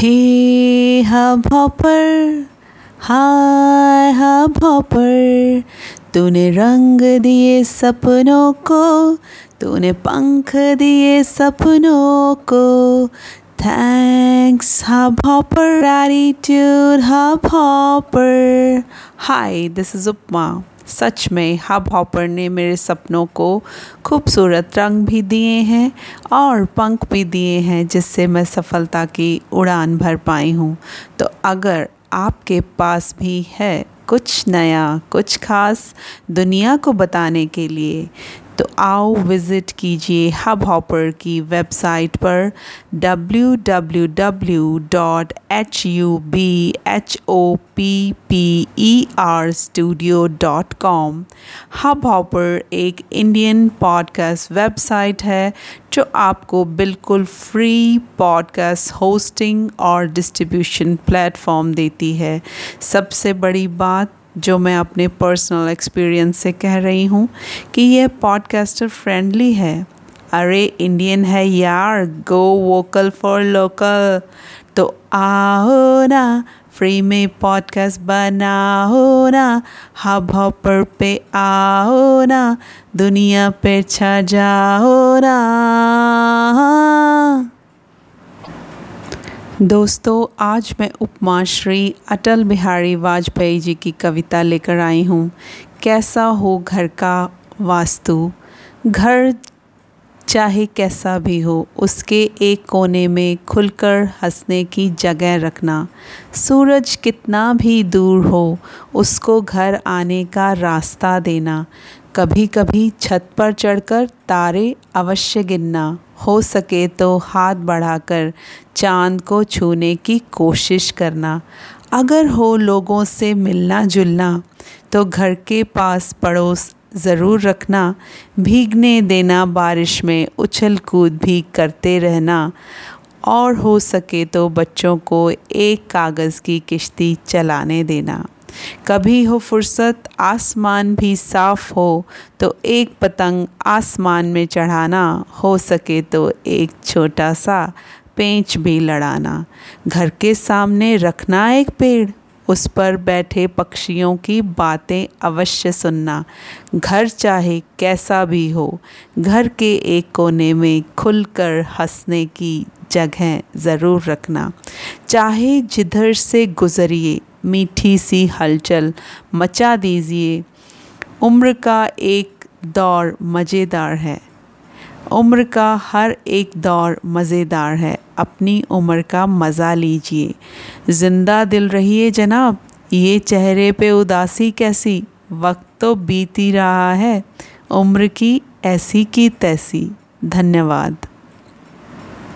hey Hubhopper hi Hubhopper तूने रंग दिए सपनों को तूने पंख दिए सपनों को thanks Hubhopper attitude Hubhopper hi this is Upma सच में हब हॉपर ने मेरे सपनों को खूबसूरत रंग भी दिए हैं और पंख भी दिए हैं, जिससे मैं सफलता की उड़ान भर पाई हूँ। तो अगर आपके पास भी है कुछ नया, कुछ खास दुनिया को बताने के लिए तो आओ विज़िट कीजिए हब हॉपर की वेबसाइट पर www.hubhopperstudio.com हब हॉपर एक इंडियन पॉडकास्ट वेबसाइट है, जो आपको बिल्कुल फ्री पॉडकास्ट होस्टिंग और डिस्ट्रीब्यूशन प्लेटफॉर्म देती है। सबसे बड़ी बात जो मैं अपने पर्सनल एक्सपीरियंस से कह रही हूँ कि यह पॉडकास्टर फ्रेंडली है। अरे इंडियन है यार गो वोकल फॉर लोकल तो आओ ना फ्री में पॉडकास्ट बनाओ ना हब हॉपर पे आओ ना, दुनिया पे छा जाओ ना। दोस्तों, आज मैं उपमा श्री अटल बिहारी वाजपेयी जी की कविता लेकर आई हूँ। कैसा हो घर का वास्तु? घर चाहे कैसा भी हो, उसके एक कोने में खुलकर हंसने की जगह रखना। सूरज कितना भी दूर हो, उसको घर आने का रास्ता देना। कभी कभी छत पर चढ़कर तारे अवश्य गिनना। हो सके तो हाथ बढ़ाकर चाँद को छूने की कोशिश करना। अगर हो लोगों से मिलना जुलना तो घर के पास पड़ोस ज़रूर रखना। भीगने देना बारिश में, उछल कूद भी करते रहना। और हो सके तो बच्चों को एक कागज़ की किश्ती चलाने देना। कभी हो फुर्सत, आसमान भी साफ़ हो तो एक पतंग आसमान में चढ़ाना। हो सके तो एक छोटा सा पेंच भी लड़ाना। घर के सामने रखना एक पेड़। उस पर बैठे पक्षियों की बातें अवश्य सुनना। घर चाहे कैसा भी हो, घर के एक कोने में खुलकर हंसने की जगह ज़रूर रखना। चाहे जिधर से गुज़रिए, मीठी सी हलचल मचा दीजिए। उम्र का एक दौर मज़ेदार है। उम्र का हर एक दौर मज़ेदार है। अपनी उम्र का मज़ा लीजिए। ज़िंदा दिल रहिए जनाब। ये चेहरे पे उदासी कैसी? वक्त तो बीती रहा है। उम्र की ऐसी की तैसी। धन्यवाद।